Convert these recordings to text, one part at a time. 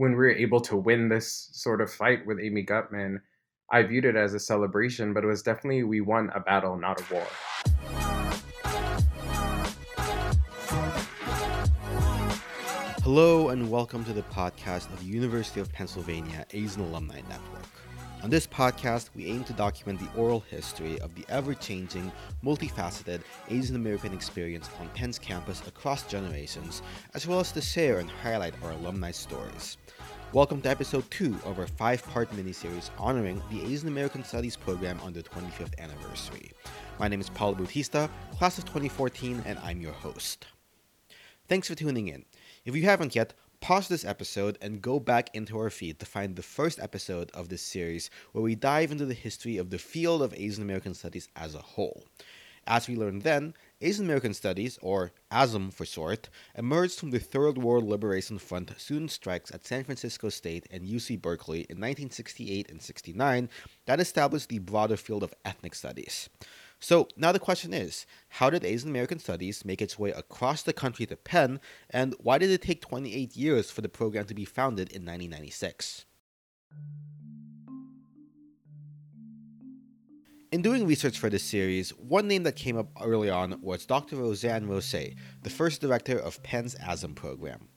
when we were able to win this sort of fight with Amy Gutmann, I viewed it as a celebration, but it was definitely we won a battle, not a war. Hello and welcome to the podcast of the University of Pennsylvania Asian Alumni Network. On this podcast, we aim to document the oral history of the ever changing, multifaceted Asian American experience on Penn's campus across generations, as well as to share and highlight our alumni stories. Welcome to episode 2 of our five part miniseries honoring the Asian American Studies program on the 25th anniversary. My name is Paulo Bautista, class of 2014, and I'm your host. Thanks for tuning in. If you haven't yet, pause this episode and go back into our feed to find the first episode of this series where we dive into the history of the field of Asian American Studies as a whole. As we learned then, Asian American Studies, or ASAM for short, emerged from the Third World Liberation Front student strikes at San Francisco State and UC Berkeley in 1968 and 69 that established the broader field of ethnic studies. So now the question is how did Asian American Studies make its way across the country to Penn, and why did it take 28 years for the program to be founded in 1996? In doing research for this series, one name that came up early on was Dr. Rosane Rocher, the first director of Penn's ASAM program.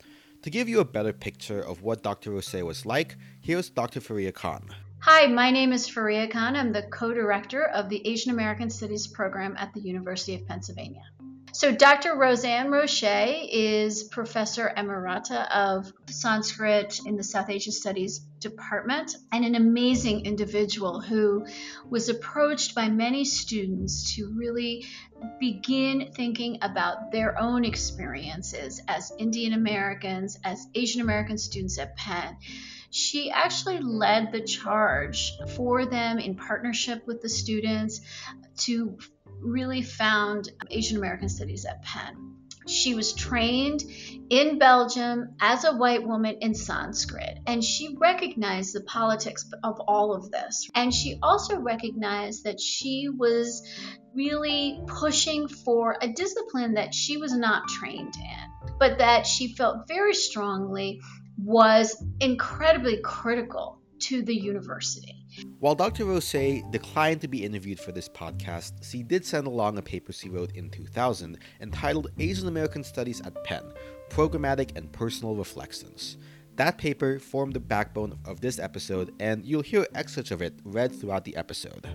To give you a better picture of what Dr. Rocher was like, here's Dr. Fariha Khan. Hi, my name is Fariha Khan. I'm the co director of the Asian American Studies program at the University of Pennsylvania. So, Dr. Rosane Rocher is professor emerita of Sanskrit in the South Asia Studies department and an amazing individual who was approached by many students to really begin thinking about their own experiences as Indian Americans, as Asian American students at Penn she actually led the charge for them in partnership with the students to really found Asian American Studies at Penn. She was trained in Belgium as a white woman in Sanskrit, and she recognized the politics of all of this. And she also recognized that she was really pushing for a discipline that she was not trained in, but that she felt very strongly was incredibly critical to the university. While Dr. Rocher declined to be interviewed for this podcast, she did send along a paper she wrote in 2000 entitled Asian American Studies at Penn Programmatic and Personal Reflections. That paper formed the backbone of this episode, and you'll hear excerpts of it read throughout the episode.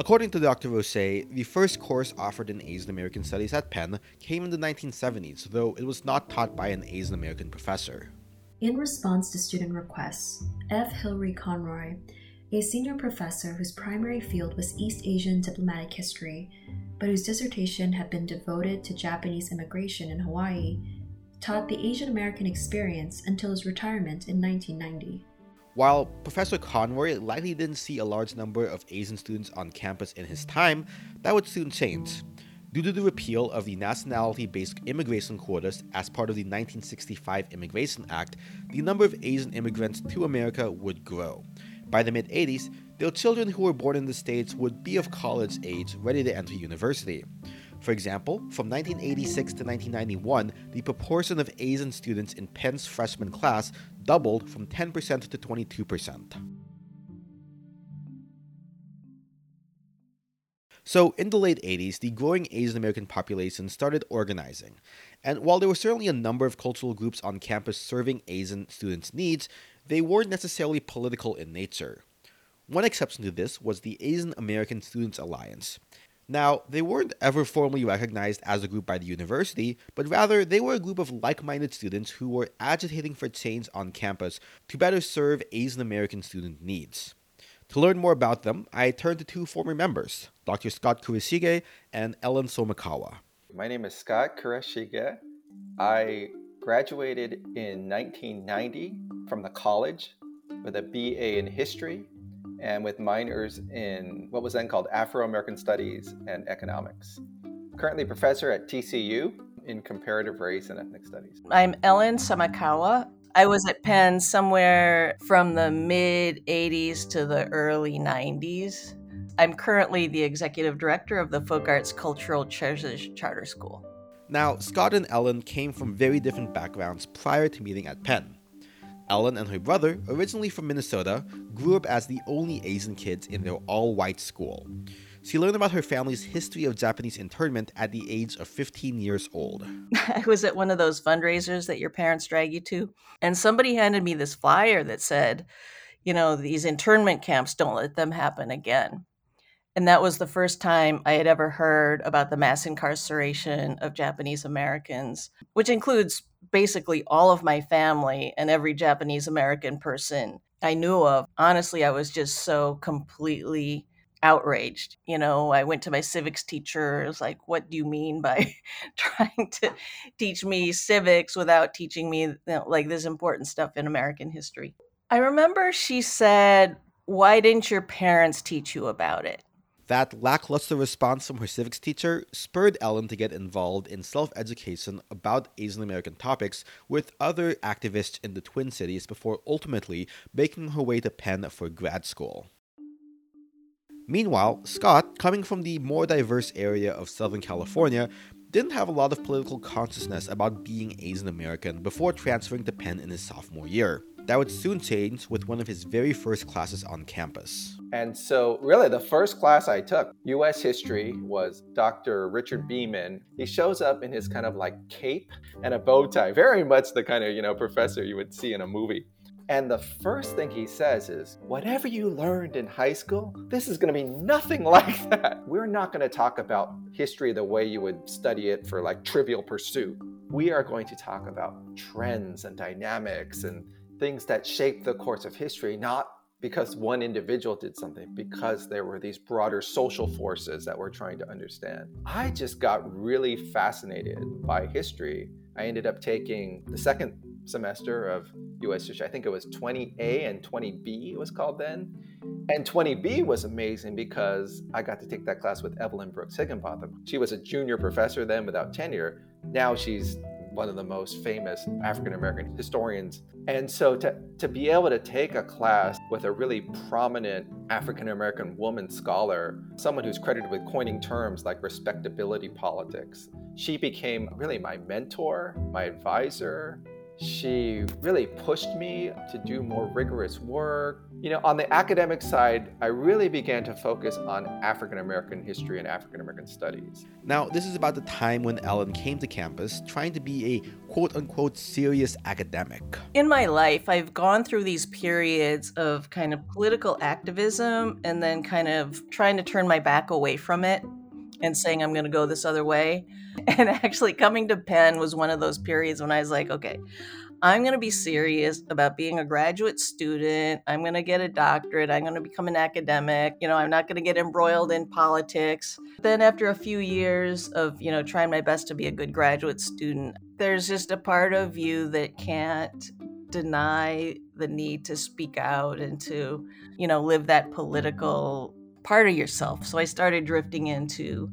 According to Dr. Rocher, the first course offered in Asian American Studies at Penn came in the 1970s, though it was not taught by an Asian American professor. In response to student requests, F. Hilary Conroy, a senior professor whose primary field was East Asian diplomatic history, but whose dissertation had been devoted to Japanese immigration in Hawaii, taught the Asian American experience until his retirement in 1990. While Professor Conroy likely didn't see a large number of Asian students on campus in his time, that would soon change. Due to the repeal of the nationality based immigration quotas as part of the 1965 Immigration Act, the number of Asian immigrants to America would grow. By the mid 80s, their children who were born in the States would be of college age, ready to enter university. For example, from 1986 to 1991, the proportion of Asian students in Penn's freshman class doubled from 10% to 22%. So, in the late 80s, the growing Asian American population started organizing. And while there were certainly a number of cultural groups on campus serving Asian students' needs, they weren't necessarily political in nature. One exception to this was the Asian American Students Alliance. Now, they weren't ever formally recognized as a group by the university, but rather they were a group of like minded students who were agitating for change on campus to better serve Asian American student needs. To learn more about them, I turned to two former members, Dr. Scott Kurashige and Ellen Somekawa. My name is Scott Kurashige. I graduated in 1990 from the college with a BA in history and with minors in what was then called Afro American Studies and Economics. Currently professor at TCU in comparative race and ethnic studies. I'm Ellen Somekawa. I was at Penn somewhere from the mid 80s to the early 90s. I'm currently the executive director of the Folk Arts Cultural Treasures Charter School. Now, Scott and Ellen came from very different backgrounds prior to meeting at Penn. Ellen and her brother, originally from Minnesota, grew up as the only Asian kids in their all white school. She learned about her family's history of Japanese internment at the age of 15 years old. I was at one of those fundraisers that your parents drag you to, and somebody handed me this flyer that said, you know, these internment camps, don't let them happen again. And that was the first time I had ever heard about the mass incarceration of Japanese Americans, which includes basically all of my family and every Japanese American person I knew of. Honestly, I was just so completely outraged. You know, I went to my civics teacher. It was like, what do you mean by trying to teach me civics without teaching me you know, like this important stuff in American history? I remember she said, why didn't your parents teach you about it? That lackluster response from her civics teacher spurred Ellen to get involved in self education about Asian American topics with other activists in the Twin Cities before ultimately making her way to Penn for grad school. Meanwhile, Scott, coming from the more diverse area of Southern California, didn't have a lot of political consciousness about being Asian American before transferring to Penn in his sophomore year. That would soon change with one of his very first classes on campus. And so, really, the first class I took, US history, was Dr. Richard Beeman. He shows up in his kind of like cape and a bow tie, very much the kind of, you know, professor you would see in a movie. And the first thing he says is, whatever you learned in high school, this is going to be nothing like that. We're not going to talk about history the way you would study it for like trivial pursuit. We are going to talk about trends and dynamics and things that shape the course of history, not because one individual did something, because there were these broader social forces that we're trying to understand. I just got really fascinated by history. I ended up taking the second semester of US history. I think it was 20A and 20B, it was called then. And 20B was amazing because I got to take that class with Evelyn Brooks Higginbotham. She was a junior professor then without tenure. Now she's one of the most famous African American historians. And so to, to be able to take a class with a really prominent African American woman scholar, someone who's credited with coining terms like respectability politics, she became really my mentor, my advisor, she really pushed me to do more rigorous work. You know, on the academic side, I really began to focus on African American history and African American studies. Now, this is about the time when Ellen came to campus trying to be a quote unquote serious academic. In my life, I've gone through these periods of kind of political activism and then kind of trying to turn my back away from it and saying I'm going to go this other way. And actually, coming to Penn was one of those periods when I was like, okay, I'm going to be serious about being a graduate student. I'm going to get a doctorate. I'm going to become an academic. You know, I'm not going to get embroiled in politics. Then, after a few years of, you know, trying my best to be a good graduate student, there's just a part of you that can't deny the need to speak out and to, you know, live that political part of yourself. So I started drifting into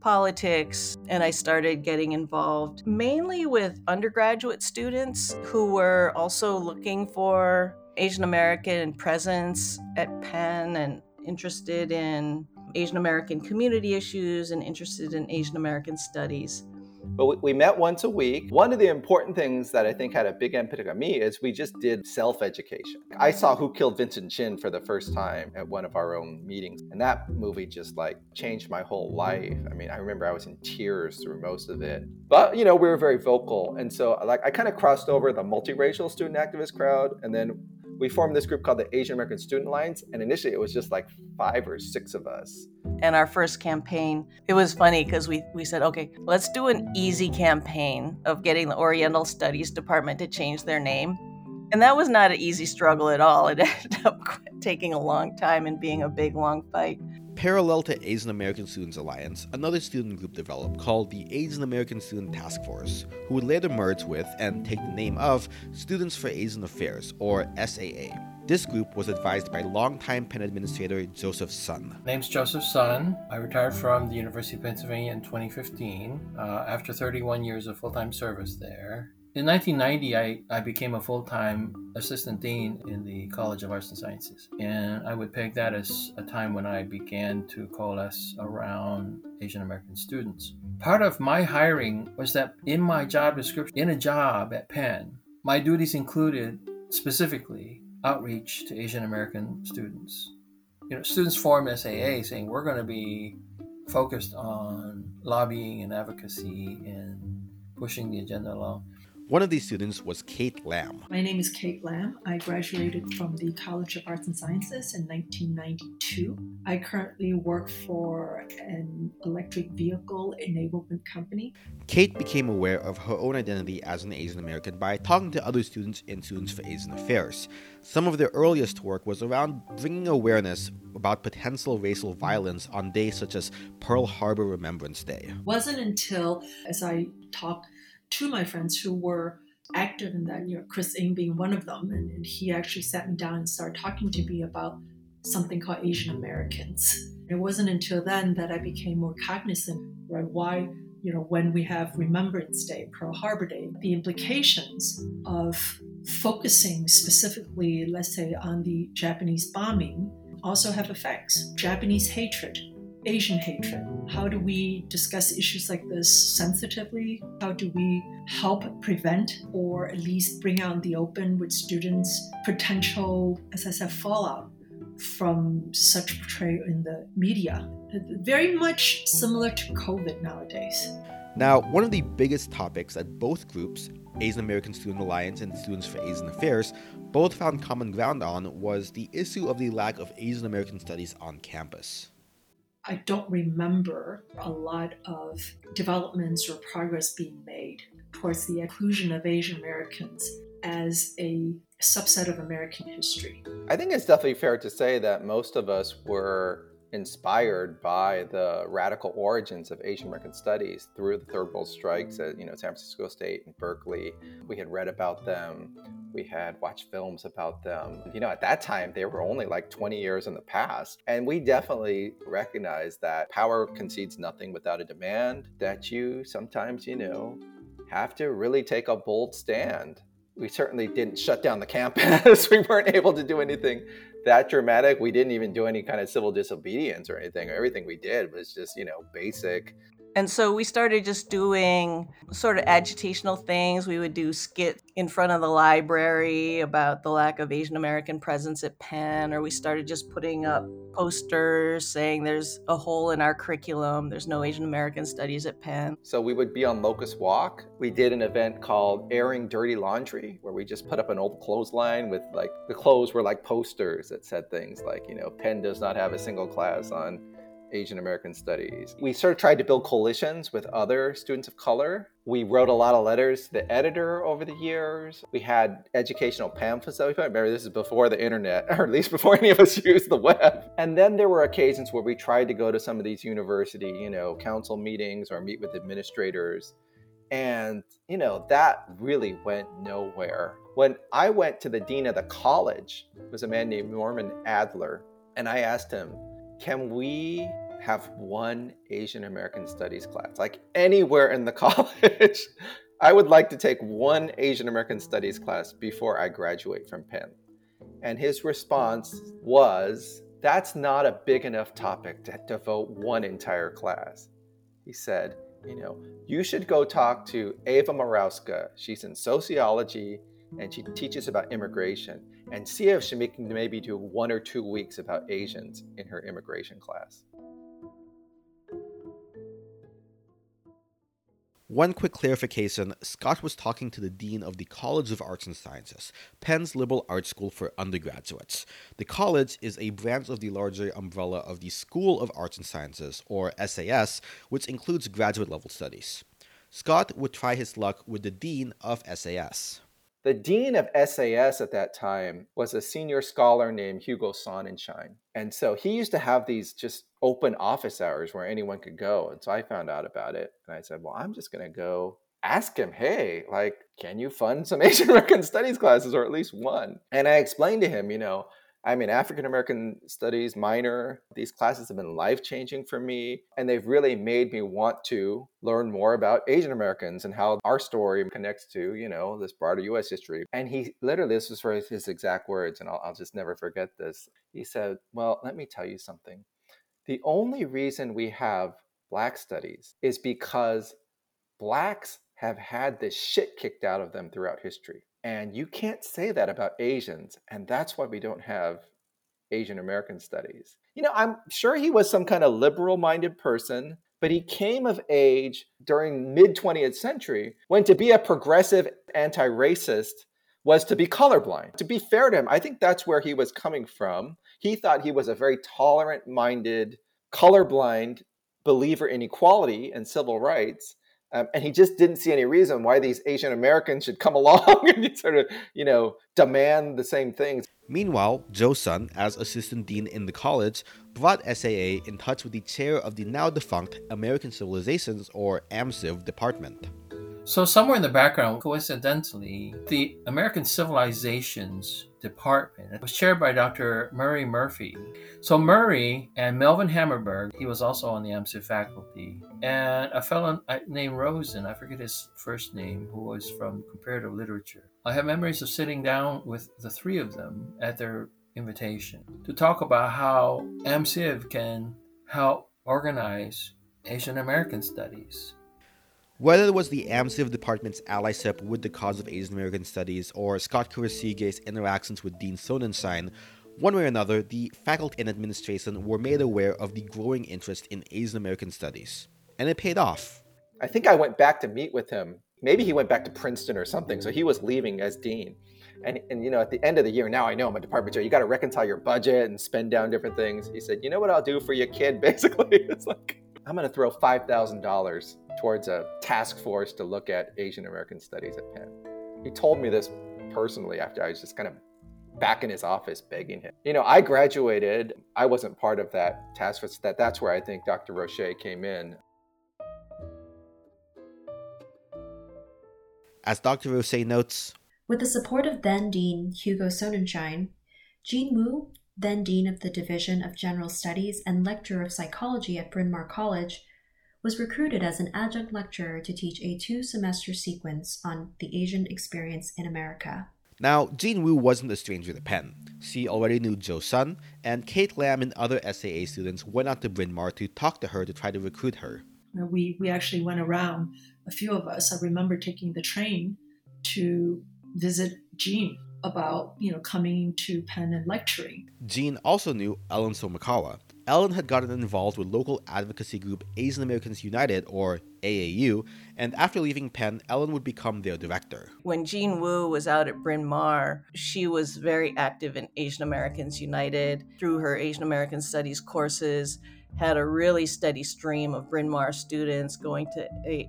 politics and I started getting involved mainly with undergraduate students who were also looking for Asian American presence at Penn and interested in Asian American community issues and interested in Asian American studies. But we met once a week. One of the important things that I think had a big impact on me is we just did self education. I saw Who Killed Vincent Chin for the first time at one of our own meetings. And that movie just like changed my whole life. I mean, I remember I was in tears through most of it. But, you know, we were very vocal. And so, like, I kind of crossed over the multiracial student activist crowd and then we formed this group called the Asian American Student Alliance, and initially it was just like five or six of us. And our first campaign, it was funny because we, we said, okay, let's do an easy campaign of getting the Oriental Studies Department to change their name. And that was not an easy struggle at all. It ended up taking a long time and being a big, long fight. Parallel to Asian American Students Alliance, another student group developed called the Asian American Student Task Force, who would later merge with and take the name of Students for Asian Affairs, or SAA. This group was advised by longtime Penn Administrator Joseph Sun. My name's Joseph Sun. I retired from the University of Pennsylvania in 2015 uh, after 31 years of full time service there. In 1990, I, I became a full time assistant dean in the College of Arts and Sciences. And I would peg that as a time when I began to coalesce around Asian American students. Part of my hiring was that in my job description, in a job at Penn, my duties included specifically outreach to Asian American students. You know, students formed SAA saying we're going to be focused on lobbying and advocacy and pushing the agenda along. One of these students was Kate Lamb. My name is Kate Lamb. I graduated from the College of Arts and Sciences in 1992. I currently work for an electric vehicle enablement company. Kate became aware of her own identity as an Asian American by talking to other students in Students for Asian Affairs. Some of their earliest work was around bringing awareness about potential racial violence on days such as Pearl Harbor Remembrance Day. It wasn't until, as I talked to my friends who were active in that, you know, Chris Ng being one of them, and, and he actually sat me down and started talking to me about something called Asian Americans. It wasn't until then that I became more cognizant, right? Why, you know, when we have Remembrance Day, Pearl Harbor Day, the implications of focusing specifically, let's say, on the Japanese bombing also have effects. Japanese hatred, Asian hatred. How do we discuss issues like this sensitively? How do we help prevent or at least bring out in the open with students potential, as I said, fallout from such portrayal in the media? Very much similar to COVID nowadays. Now, one of the biggest topics that both groups, Asian American Student Alliance and Students for Asian Affairs, both found common ground on was the issue of the lack of Asian American studies on campus. I don't remember a lot of developments or progress being made towards the inclusion of Asian Americans as a subset of American history. I think it's definitely fair to say that most of us were inspired by the radical origins of Asian American studies through the third world strikes at you know San Francisco State and Berkeley. We had read about them, we had watched films about them. You know, at that time they were only like 20 years in the past, and we definitely recognize that power concedes nothing without a demand. That you sometimes you know have to really take a bold stand we certainly didn't shut down the campus. we weren't able to do anything that dramatic. We didn't even do any kind of civil disobedience or anything. Everything we did was just, you know, basic and so we started just doing sort of agitational things. We would do skits in front of the library about the lack of Asian American presence at Penn, or we started just putting up posters saying there's a hole in our curriculum. There's no Asian American studies at Penn. So we would be on Locust Walk. We did an event called Airing Dirty Laundry, where we just put up an old clothesline with like the clothes were like posters that said things like, you know, Penn does not have a single class on Asian American Studies. We sort of tried to build coalitions with other students of color. We wrote a lot of letters to the editor over the years. We had educational pamphlets that we put. Remember, this is before the internet, or at least before any of us used the web. And then there were occasions where we tried to go to some of these university, you know, council meetings or meet with administrators. And, you know, that really went nowhere. When I went to the dean of the college, was a man named Norman Adler, and I asked him, can we have one Asian American Studies class, like anywhere in the college. I would like to take one Asian American Studies class before I graduate from Penn. And his response was, That's not a big enough topic to devote one entire class. He said, You know, you should go talk to Ewa Morawska. She's in sociology and she teaches about immigration and see if she can maybe do one or two weeks about Asians in her immigration class. One quick clarification Scott was talking to the Dean of the College of Arts and Sciences, Penn's liberal arts school for undergraduates. The college is a branch of the larger umbrella of the School of Arts and Sciences, or SAS, which includes graduate level studies. Scott would try his luck with the Dean of SAS. The dean of SAS at that time was a senior scholar named Hugo Sonnenschein. And so he used to have these just open office hours where anyone could go. And so I found out about it and I said, well, I'm just going to go ask him, hey, like, can you fund some Asian American studies classes or at least one? And I explained to him, you know, I'm an African American studies minor. These classes have been life changing for me, and they've really made me want to learn more about Asian Americans and how our story connects to, you know, this broader US history. And he literally, this was for his exact words, and I'll, I'll just never forget this. He said, Well, let me tell you something. The only reason we have Black studies is because Blacks have had the shit kicked out of them throughout history And you can't say that about Asians. And that's why we don't have Asian American studies. You know, I'm sure he was some kind of liberal minded person, but he came of age during mid 20th century when to be a progressive anti-racist was to be colorblind. To be fair to him, I think that's where he was coming from. He thought he was a very tolerant minded, colorblind believer in equality and civil rights. Um, and he just didn't see any reason why these Asian Americans should come along and sort of, you know, demand the same things. Meanwhile, Joe Sun, as assistant dean in the college, brought SAA in touch with the chair of the now defunct American Civilizations or AMCIV department. So, somewhere in the background, coincidentally, the American Civilizations Department It was chaired by Dr. Murray Murphey. So, Murray and Melvyn Hammarberg, he was also on the AMCIV faculty, and a fellow named Rosen, I forget his first name, who was from comparative literature. I have memories of sitting down with the three of them at their invitation to talk about how AMCIV can help organize Asian American studies whether it was the AMCIV department's allyship with the cause of Asian American Studies or Scott Kurashige's interactions with Dean Sonnenschein, one way or another, the faculty and administration were made aware of the growing interest in Asian American studies. And it paid off. I think I went back to meet with him. Maybe he went back to Princeton or something, so he was leaving as dean. And, and you know, at the end of the year, now I know I'm a department chair. You got to reconcile your budget and spend down different things. He said, "You know what I'll do for your kid?" Basically, it's like I'm going to throw five thousand dollars towards a task force to look at Asian American studies at Penn. He told me this personally after I was just kind of back in his office begging him. You know, I graduated, I wasn't part of that task force. That that's where I think Dr. Rocher came in. As Dr. Rocher notes, with the support of then Dean Hugo Sonnenschein, Jean Wu, then Dean of the Division of General Studies and Lecturer of Psychology at Bryn Mawr College, was recruited as an adjunct lecturer to teach a two semester sequence on the Asian experience in America. Now, Jean Wu wasn't a stranger to Penn. She already knew Joe Sun, and Kate Lam and other SAA students went out to Bryn Mawr to talk to her to try to recruit her. We, we actually went around, a few of us. I remember taking the train to visit Jean about, you know, coming to Penn and lecturing. Jean also knew Ellen Somekawa, Ellen had gotten involved with local advocacy group Asian Americans United, or AAU, and after leaving Penn, Ellen would become their director. When Jean Wu was out at Bryn Mawr, she was very active in Asian Americans United through her Asian American Studies courses, had a really steady stream of Bryn Mawr students going to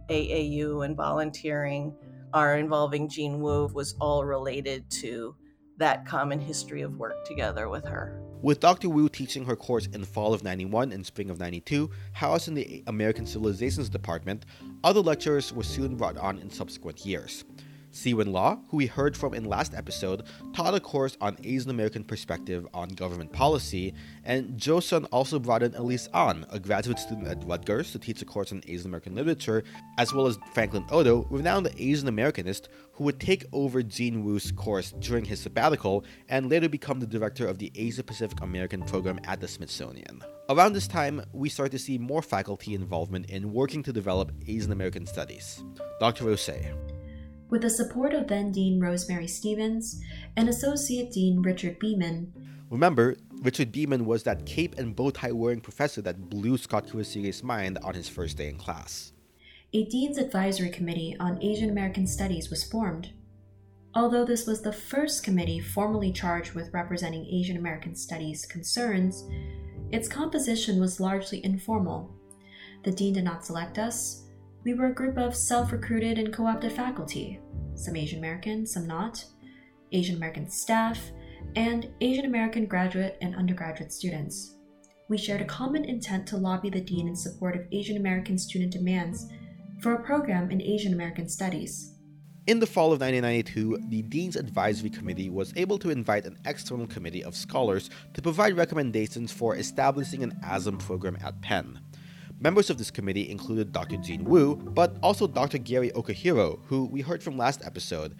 AAU and volunteering. Our involving Jean Wu was all related to that common history of work together with her. With Dr. Wu teaching her course in fall of 91 and spring of 92, housed in the American Civilizations Department, other lecturers were soon brought on in subsequent years. Siwen Law, who we heard from in last episode, taught a course on Asian American perspective on government policy, and Joe Sun also brought in Elise An, a graduate student at Rutgers, to teach a course on Asian American literature, as well as Franklin Odo, renowned Asian Americanist, who would take over Jean Wu's course during his sabbatical and later become the director of the Asia Pacific American program at the Smithsonian. Around this time, we start to see more faculty involvement in working to develop Asian American studies. Dr. Rocher with the support of then Dean Rosemary Stevens and Associate Dean Richard Beeman. Remember, Richard Beeman was that cape and bow tie wearing professor that blew Scott Kurashige's mind on his first day in class. A Dean's Advisory Committee on Asian American Studies was formed. Although this was the first committee formally charged with representing Asian American Studies concerns, its composition was largely informal. The dean did not select us, we were a group of self recruited and co opted faculty, some Asian American, some not, Asian American staff, and Asian American graduate and undergraduate students. We shared a common intent to lobby the Dean in support of Asian American student demands for a program in Asian American Studies. In the fall of 1992, the Dean's Advisory Committee was able to invite an external committee of scholars to provide recommendations for establishing an ASAM program at Penn. Members of this committee included Dr. Jean Wu, but also Dr. Gary Okihiro, who we heard from last episode.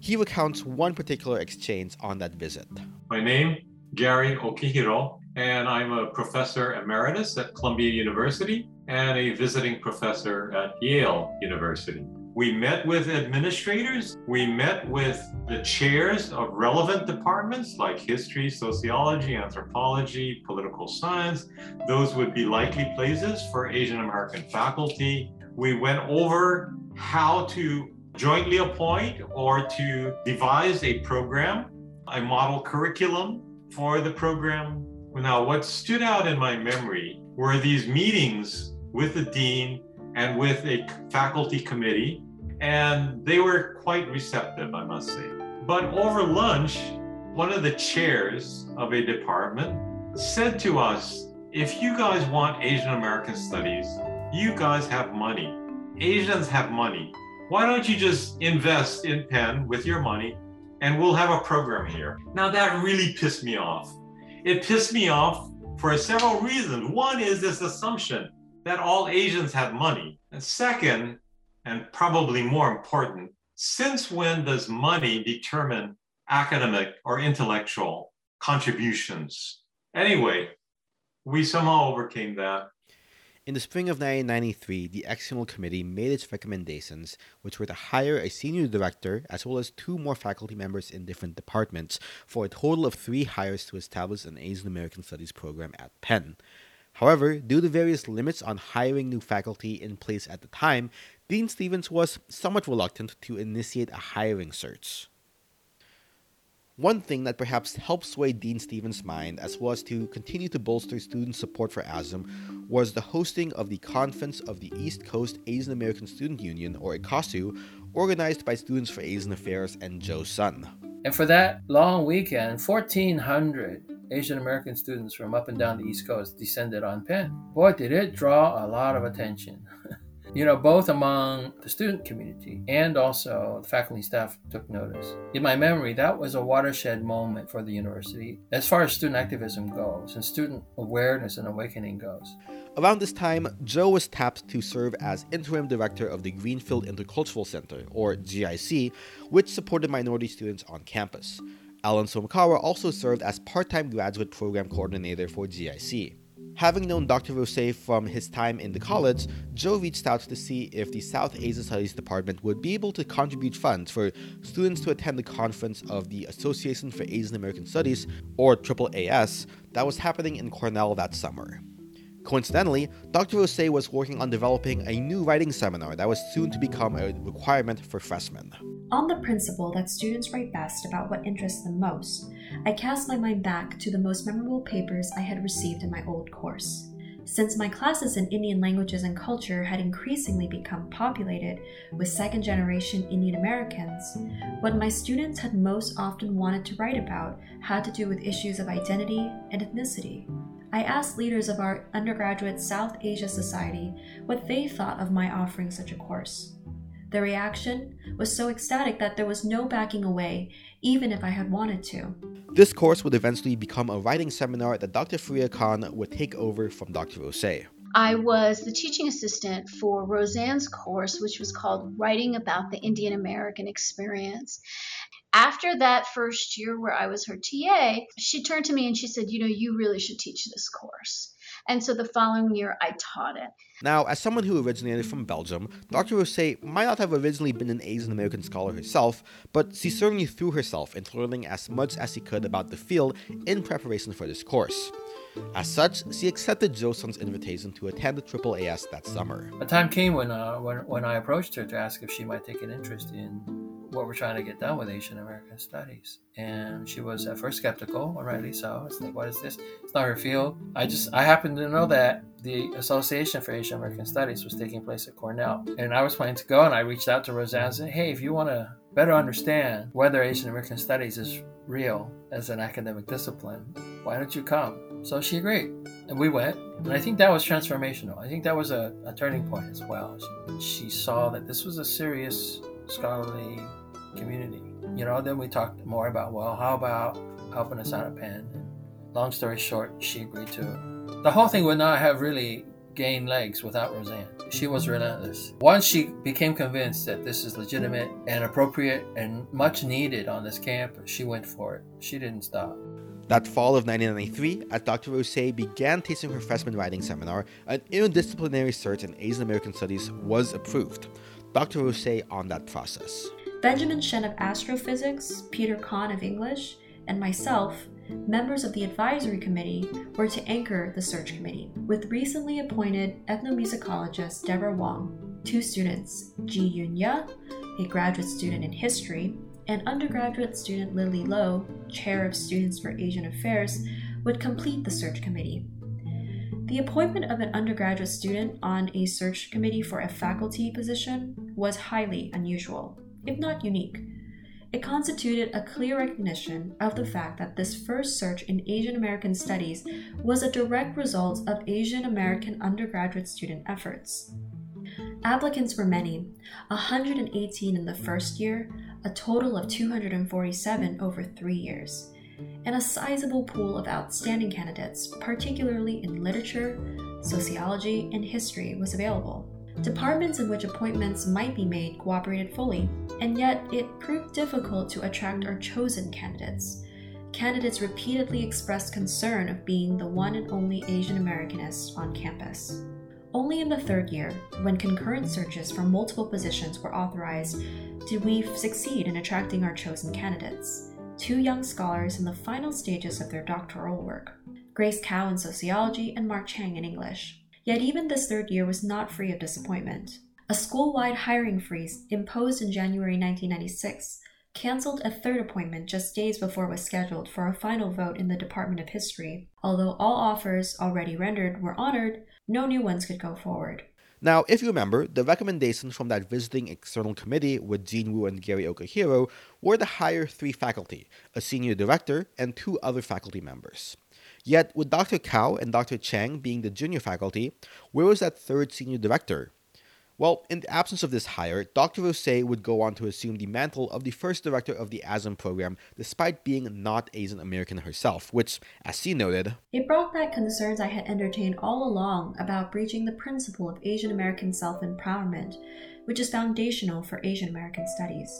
He recounts one particular exchange on that visit. My name, Gary Okihiro, and I'm a professor emeritus at Columbia University and a visiting professor at Yale University. We met with administrators. We met with the chairs of relevant departments like history, sociology, anthropology, political science. Those would be likely places for Asian American faculty. We went over how to jointly appoint or to devise a program, a model curriculum for the program. Now, what stood out in my memory were these meetings with the dean and with a faculty committee, and they were quite receptive, I must say. But over lunch, one of the chairs of a department said to us, if you guys want Asian American studies, you guys have money. Asians have money. Why don't you just invest in Penn with your money and we'll have a program here? Now, that really pissed me off. It pissed me off for several reasons. One is this assumption that all Asians have money. And second, and probably more important, since when does money determine academic or intellectual contributions? Anyway, we somehow overcame that. In the spring of 1993, the External Committee made its recommendations, which were to hire a senior director as well as two more faculty members in different departments, for a total of three hires to establish an Asian American Studies program at Penn. However, due to various limits on hiring new faculty in place at the time, Dean Stevens was somewhat reluctant to initiate a hiring search. One thing that perhaps helped sway Dean Stevens' mind as well as to continue to bolster student support for ASAM was the hosting of the Conference of the East Coast Asian American Student Union, or ECASU, organized by Students for Asian Affairs and Joe Sun. And for that long weekend, 1,400 Asian American students from up and down the East Coast descended on Penn. Boy, did it draw a lot of attention. you know, both among the student community and also the faculty staff took notice. In my memory, that was a watershed moment for the university as far as student activism goes and student awareness and awakening goes. Around this time, Joe was tapped to serve as interim director of the Greenfield Intercultural Center, or GIC, which supported minority students on campus. Alan Somekawa also served as part time graduate program coordinator for GIC. Having known Dr. Rocher from his time in the college, Joe reached out to see if the South Asia Studies Department would be able to contribute funds for students to attend the conference of the Association for Asian American Studies, or AAAS, that was happening in Cornell that summer. Coincidentally, Dr. Rocher was working on developing a new writing seminar that was soon to become a requirement for freshmen. On the principle that students write best about what interests them most, I cast my mind back to the most memorable papers I had received in my old course. Since my classes in Indian languages and culture had increasingly become populated with second generation Indian Americans, what my students had most often wanted to write about had to do with issues of identity and ethnicity. I asked leaders of our undergraduate South Asia Society what they thought of my offering such a course. The reaction was so ecstatic that there was no backing away, even if I had wanted to. This course would eventually become a writing seminar that Dr. Fariha Khan would take over from Dr. Rocher. I was the teaching assistant for Rosane's course, which was called Writing About the Indian American Experience. After that first year where I was her TA, she turned to me and she said, You know, you really should teach this course. And so the following year, I taught it. Now, as someone who originated from Belgium, Dr. Rocher might not have originally been an Asian American scholar herself, but she certainly threw herself into learning as much as she could about the field in preparation for this course. As such, she accepted Joe Sun's invitation to attend the AAAS that summer. A time came when, uh, when, when I approached her to ask if she might take an interest in what we're trying to get done with Asian American studies. And she was at first skeptical, and rightly so. It's like, what is this? It's not her field. I just, I happened to know that the Association for Asian American Studies was taking place at Cornell. And I was planning to go, and I reached out to Rosane and said, hey, if you want to better understand whether Asian American Studies is real as an academic discipline, why don't you come? So she agreed. And we went. And I think that was transformational. I think that was a, a turning point as well. She, she saw that this was a serious scholarly community. You know, then we talked more about, well, how about helping us out Penn? And long story short, she agreed to it. The whole thing would not have really gained legs without Rosane. She was relentless. Once she became convinced that this is legitimate and appropriate and much needed on this campus, she went for it. She didn't stop. That fall of 1993, as Dr. Rocher began teaching her freshman writing seminar, an interdisciplinary search in Asian American Studies was approved. Dr. Rocher on that process. Benjamin Shen of Astrophysics, Peter Conn of English, and myself, members of the advisory committee, were to anchor the search committee, with recently appointed ethnomusicologist Deborah Wong, two students, Ji Yun Ya, a graduate student in history, and undergraduate student Lily Lowe, chair of Students for Asian Affairs, would complete the search committee. The appointment of an undergraduate student on a search committee for a faculty position was highly unusual if not unique. It constituted a clear recognition of the fact that this first search in Asian American studies was a direct result of Asian American undergraduate student efforts. Applicants were many 118 in the first year, a total of 247 over three years, and a sizable pool of outstanding candidates, particularly in literature, sociology, and history, was available. Departments in which appointments might be made cooperated fully, and yet it proved difficult to attract our chosen candidates. Candidates repeatedly expressed concern of being the one and only Asian Americanist on campus. Only in the third year, when concurrent searches for multiple positions were authorized, did we succeed in attracting our chosen candidates. Two young scholars in the final stages of their doctoral work Grace Kao in sociology and Mark Chiang in English. Yet even this third year was not free of disappointment. A school wide hiring freeze imposed in January 1996 canceled a third appointment just days before it was scheduled for a final vote in the Department of History. Although all offers already rendered were honored, no new ones could go forward. Now, if you remember, the recommendations from that visiting external committee with Jean Wu and Gary Okihiro were to hire three faculty, a senior director, and two other faculty members. Yet, with Dr. Kao and Dr. Chiang being the junior faculty, where was that third senior director? Well, in the absence of this hire, Dr. Rocher would go on to assume the mantle of the first director of the ASAM program, despite being not Asian American herself, which, as she noted, it brought back concerns I had entertained all along about breaching the principle of Asian American self empowerment, which is foundational for Asian American studies.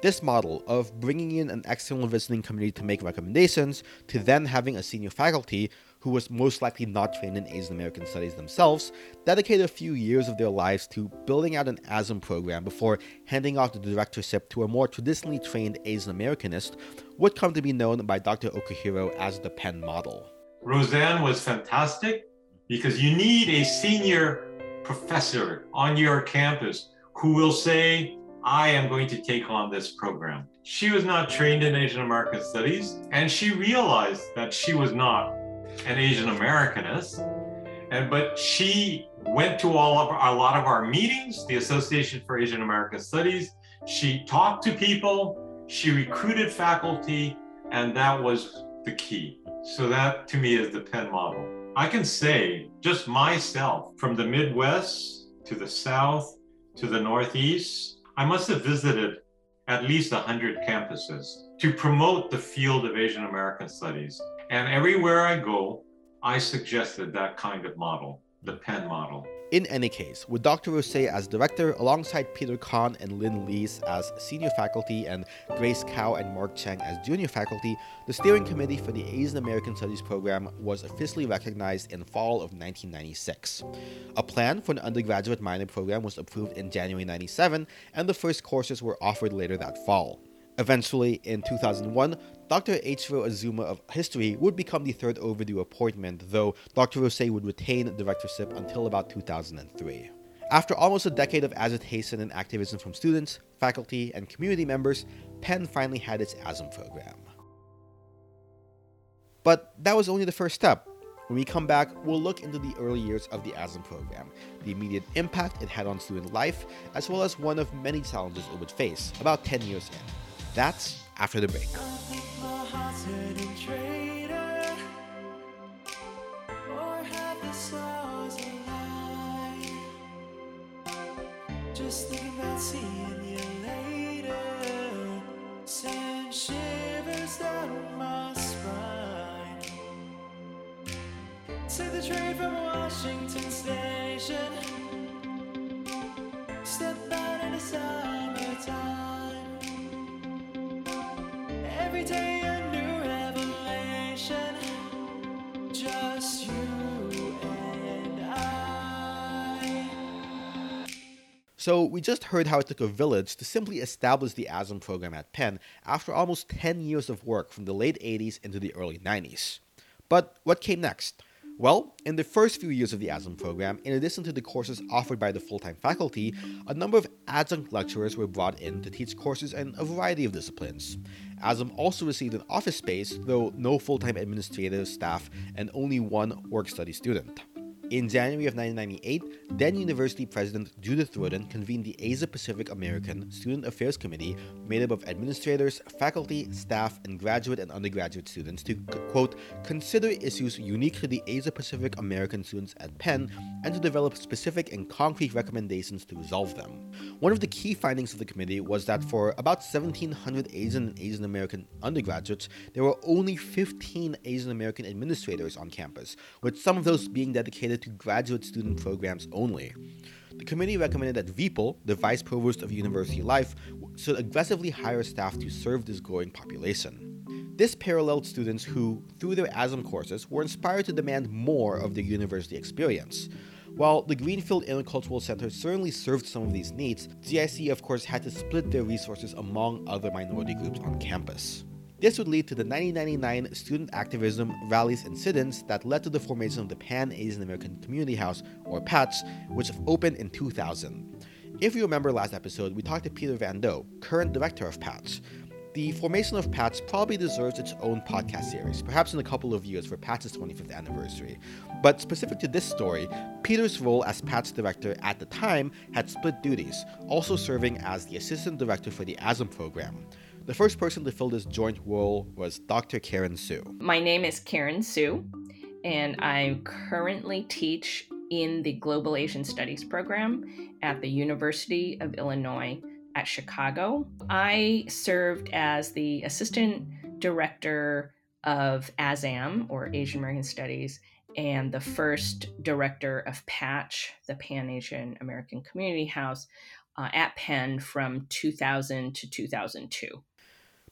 This model of bringing in an external visiting committee to make recommendations, to then having a senior faculty who was most likely not trained in Asian American studies themselves, dedicate a few years of their lives to building out an ASAM program before handing off the directorship to a more traditionally trained Asian Americanist, would come to be known by Dr. Okihiro as the Penn model. Rosane was fantastic because you need a senior professor on your campus who will say, I am going to take on this program. She was not trained in Asian American studies, and she realized that she was not an Asian Americanist. And but she went to all of a lot of our meetings, the Association for Asian American Studies. She talked to people, she recruited faculty, and that was the key. So that to me is the Penn model. I can say just myself from the Midwest to the South to the Northeast I must have visited at least 100 campuses to promote the field of Asian American studies. And everywhere I go, I suggested that kind of model, the Penn model. In any case, with Dr. Rocher as director alongside Peter Conn and Lynn Lees as senior faculty and Grace Kao and Mark Chiang as junior faculty, the steering committee for the Asian American Studies program was officially recognized in fall of 1996. A plan for an undergraduate minor program was approved in January 97, and the first courses were offered later that fall. Eventually, in 2001, Dr. Eiichiro Azuma of History would become the third overdue appointment, though Dr. Rocher would retain directorship until about 2003. After almost a decade of agitation and activism from students, faculty, and community members, Penn finally had its ASAM program. But that was only the first step. When we come back, we'll look into the early years of the ASAM program, the immediate impact it had on student life, as well as one of many challenges it would face about 10 years in. That's after the break. Just thinking about seeing you later. Send shivers down my spine. Take the train from Washington Station. Step out So, we just heard how it took a village to simply establish the ASAM program at Penn after almost 10 years of work from the late 80s into the early 90s. But what came next? Well, in the first few years of the ASAM program, in addition to the courses offered by the full time faculty, a number of adjunct lecturers were brought in to teach courses in a variety of disciplines. ASAM also received an office space, though no full time administrative staff and only one work study student. In January of 1998, then University President Judith Rodin convened the Asia Pacific American Student Affairs Committee, made up of administrators, faculty, staff, and graduate and undergraduate students, to, quote, consider issues unique to the Asia Pacific American students at Penn and to develop specific and concrete recommendations to resolve them. One of the key findings of the committee was that for about 1,700 Asian and Asian American undergraduates, there were only 15 Asian American administrators on campus, with some of those being dedicated to graduate student programs only. The committee recommended that VPUL, the Vice Provost of University Life, should aggressively hire staff to serve this growing population. This paralleled students who, through their ASAM courses, were inspired to demand more of their university experience. While the Greenfield Intercultural Center certainly served some of these needs, GIC of course had to split their resources among other minority groups on campus. This would lead to the 1999 student activism, rallies, and sit ins that led to the formation of the Pan Asian American Community House, or PAACH, which opened in 2000. If you remember last episode, we talked to Peter Van Do, current director of PAACH. The formation of PAACH probably deserves its own podcast series, perhaps in a couple of years for PAACH' 25th anniversary. But specific to this story, Peter's role as PAACH director at the time had split duties, also serving as the assistant director for the ASAM program. The first person to fill this joint role was Dr. Karen Su. My name is Karen Su, and I currently teach in the Global Asian Studies program at the University of Illinois at Chicago. I served as the assistant director of ASAM, or Asian American Studies, and the first director of PAACH, the Pan Asian American Community House, uh, at Penn from 2000 to 2002.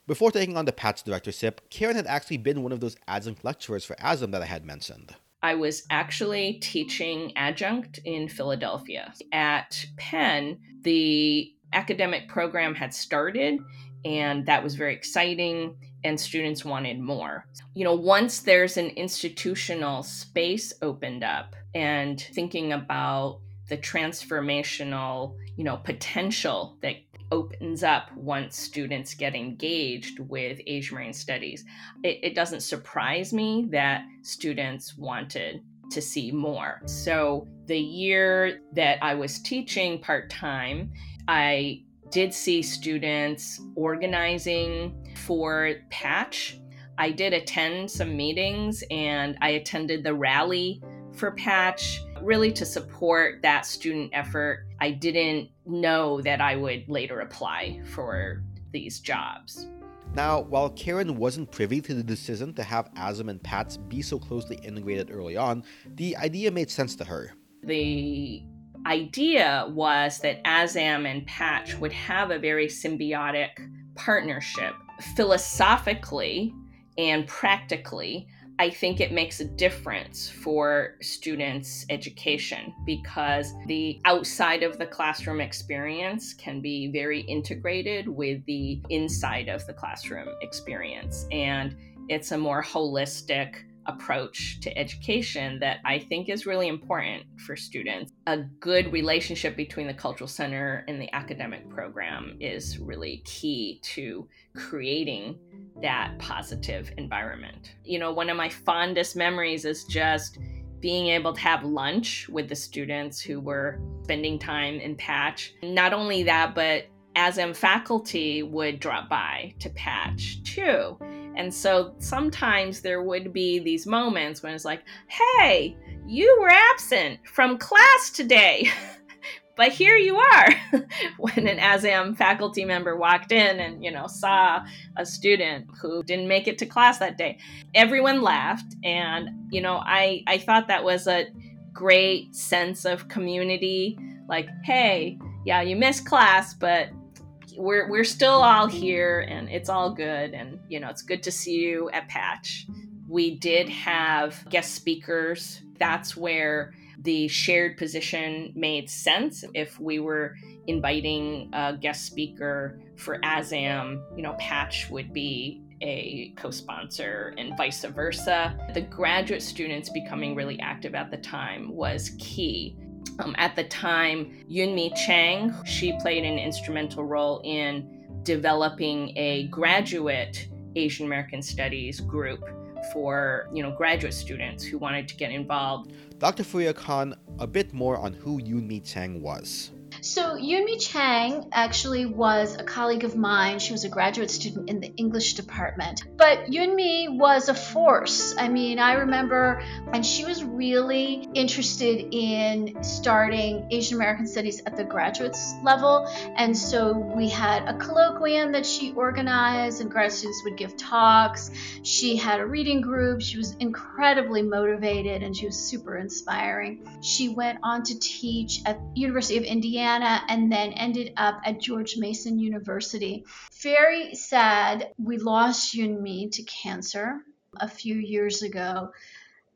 Before taking on the PAACH directorship, Karen had actually been one of those adjunct lecturers for ASAM that I had mentioned. I was actually teaching adjunct in Philadelphia. At Penn, the academic program had started, and that was very exciting, and students wanted more. You know, once there's an institutional space opened up, and thinking about the transformational, you know, potential that opens up once students get engaged with Asian American studies. It, it doesn't surprise me that students wanted to see more. So, the year that I was teaching part time, I did see students organizing for PAACH. I did attend some meetings and I attended the rally for PAACH really to support that student effort. I didn't know that I would later apply for these jobs. Now, while Karen wasn't privy to the decision to have ASAM and PAACH be so closely integrated early on, the idea made sense to her. The idea was that ASAM and PAACH would have a very symbiotic partnership. Philosophically and practically, I think it makes a difference for students' education because the outside of the classroom experience can be very integrated with the inside of the classroom experience. And it's a more holistic approach to education that I think is really important for students. A good relationship between the cultural center and the academic program is really key to creating that positive environment. You know, one of my fondest memories is just being able to have lunch with the students who were spending time in PAACH. Not only that, but ASAM faculty would drop by to PAACH too. And so sometimes there would be these moments when it's like, hey, you were absent from class today. but here you are when an asam faculty member walked in and you know saw a student who didn't make it to class that day everyone laughed and you know i i thought that was a great sense of community like hey yeah you missed class but we're we're still all here and it's all good and you know it's good to see you at patch we did have guest speakers that's where the shared position made sense. If we were inviting a guest speaker for ASAM, you know, PAACH would be a co sponsor and vice versa. The graduate students becoming really active at the time was key. Um, at the time, Yoonmee Chang, she played an instrumental role in developing a graduate Asian American Studies group for you know graduate students who wanted to get involved. Dr. Fariha Khan, a bit more on who Yoonmee Chang was. So Yoonmee Chang actually was a colleague of mine. She was a graduate student in the English department. But Yoonmee was a force. I mean, I remember, and she was really interested in starting Asian American studies at the graduates level. And so we had a colloquium that she organized, and grad students would give talks. She had a reading group. She was incredibly motivated, and she was super inspiring. She went on to teach at University of Indiana Indiana and then ended up at George Mason University. Very sad. We lost Yoonmee to cancer a few years ago.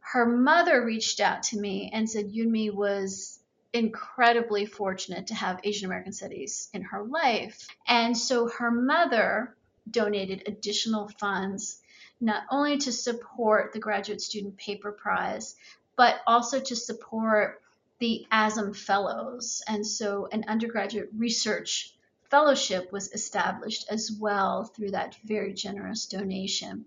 Her mother reached out to me and said Yoonmee was incredibly fortunate to have Asian American studies in her life. And so her mother donated additional funds not only to support the graduate student paper prize, but also to support the ASAM Fellows. And so an undergraduate research fellowship was established as well through that very generous donation.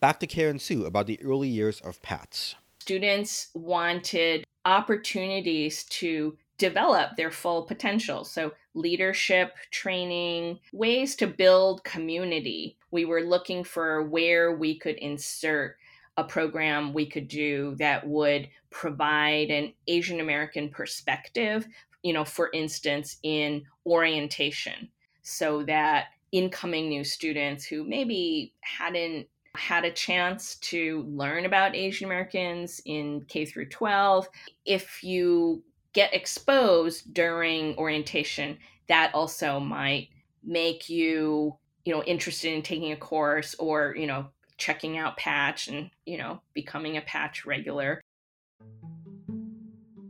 Back to Karen Su about the early years of PAACH. Students wanted opportunities to develop their full potential. So, leadership, training, ways to build community. We were looking for where we could insert a program we could do that would provide an Asian American perspective, you know, for instance, in orientation, so that incoming new students who maybe hadn't had a chance to learn about Asian Americans in K through 12, if you get exposed during orientation, that also might make you, you know, interested in taking a course or, you know, checking out PAACH and, you know, becoming a PAACH regular.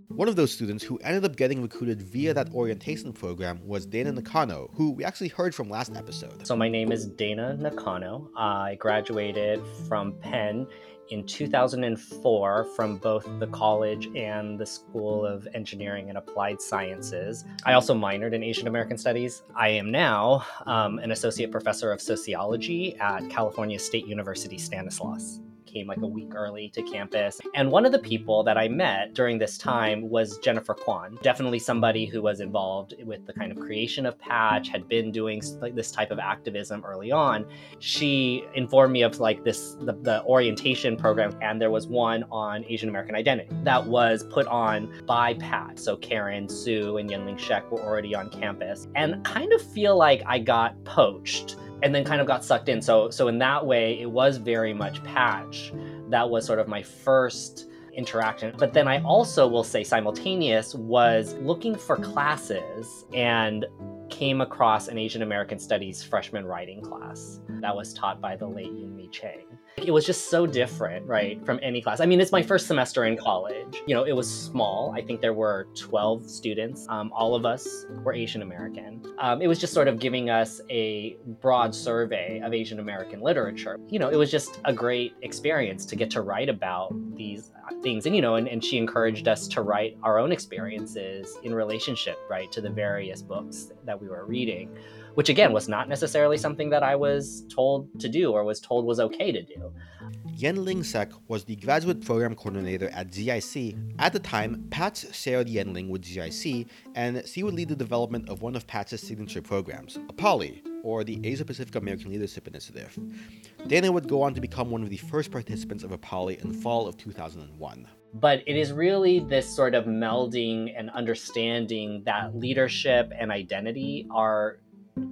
One of those students who ended up getting recruited via that orientation program was Dana Nakano, who we actually heard from last episode. So, my name is Dana Nakano. I graduated from Penn in 2004 from both the college and the School of Engineering and Applied Sciences. I also minored in Asian American Studies. I am now um, an associate professor of sociology at California State University Stanislaus came like a week early to campus. And one of the people that I met during this time was Jennifer Kwan, definitely somebody who was involved with the kind of creation of PAACH, had been doing like this type of activism early on. She informed me of like this the, the orientation program, and there was one on Asian American identity that was put on by Pat. So Karen, Su, and Yenling Shek were already on campus, and kind of feel like I got poached and then kind of got sucked in. So so in that way, it was very much patch. That was sort of my first interaction. But then I also will say simultaneous was looking for classes and came across an Asian American Studies freshman writing class that was taught by the late Yoonmee Chang. It was just so different, right, from any class. I mean, it's my first semester in college. You know, it was small. I think there were 12 students. Um, all of us were Asian American. Um, it was just sort of giving us a broad survey of Asian American literature. You know, it was just a great experience to get to write about these things. And, you know, and, and she encouraged us to write our own experiences in relationship, right, to the various books that we were reading which again was not necessarily something that I was told to do or was told was okay to do. Yenling Shek was the graduate program coordinator at GIC. At the time, PAACH shared Yenling with GIC, and she would lead the development of one of PAACH's signature programs, APALI, or the Asia Pacific American Leadership Initiative. Dana would go on to become one of the first participants of APALI in fall of 2001 but it is really this sort of melding and understanding that leadership and identity are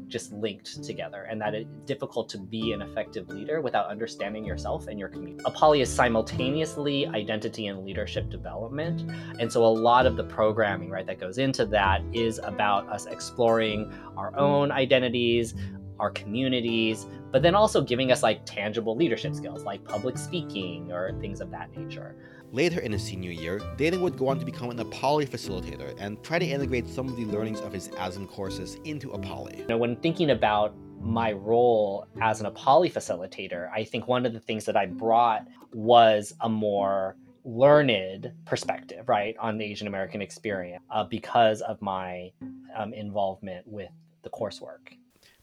just linked together and that it's difficult to be an effective leader without understanding yourself and your community. APALI is simultaneously identity and leadership development. And so a lot of the programming, right, that goes into that is about us exploring our own identities, our communities, but then also giving us like tangible leadership skills like public speaking or things of that nature. Later in his senior year, Dana would go on to become an APALI facilitator and try to integrate some of the learnings of his ASAM courses into APALI. You know, when thinking about my role as an APALI facilitator, I think one of the things that I brought was a more learned perspective, right, on the Asian American experience uh, because of my um, involvement with the coursework.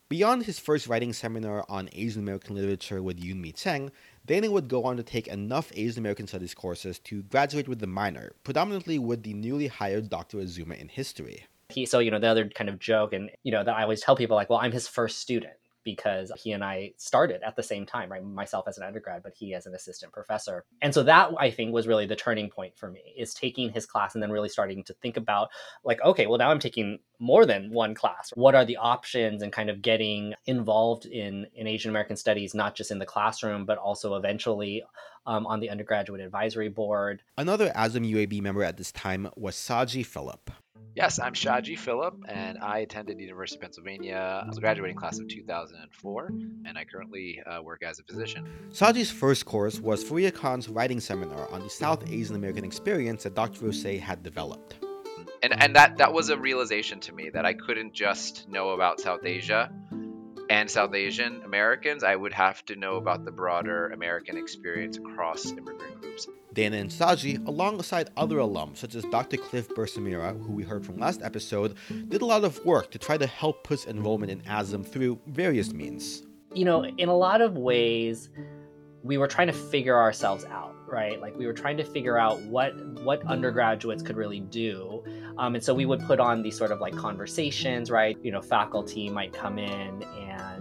Beyond his first writing seminar on Asian American literature with Yoonmee Chang, Dana would go on to take enough Asian American studies courses to graduate with the minor, predominantly with the newly hired Dr. Azuma in history. He, so, you know, the other kind of joke, and, you know, that I always tell people, like, well, I'm his first student because he and I started at the same time, right? Myself as an undergrad, but he as an assistant professor. And so that I think was really the turning point for me is taking his class and then really starting to think about like, okay, well now I'm taking more than one class. What are the options and kind of getting involved in, in Asian American studies, not just in the classroom, but also eventually um, on the undergraduate advisory board. Another ASAM UAB member at this time was Saji Philip. Yes, I'm Shaji Phillip, and I attended the University of Pennsylvania. I was a graduating class of 2004, and I currently uh, work as a physician. Shaji's first course was Fariha Khan's writing seminar on the South Asian American experience that Dr. Rose had developed. And, and that, that was a realization to me that I couldn't just know about South Asia and South Asian Americans, I would have to know about the broader American experience across immigrant groups. Dana and Saji, alongside other alums such as Dr. Cliff Bersamira, who we heard from last episode, did a lot of work to try to help push enrollment in ASAM through various means. You know, in a lot of ways, we were trying to figure ourselves out right like we were trying to figure out what what undergraduates could really do um, and so we would put on these sort of like conversations right you know faculty might come in and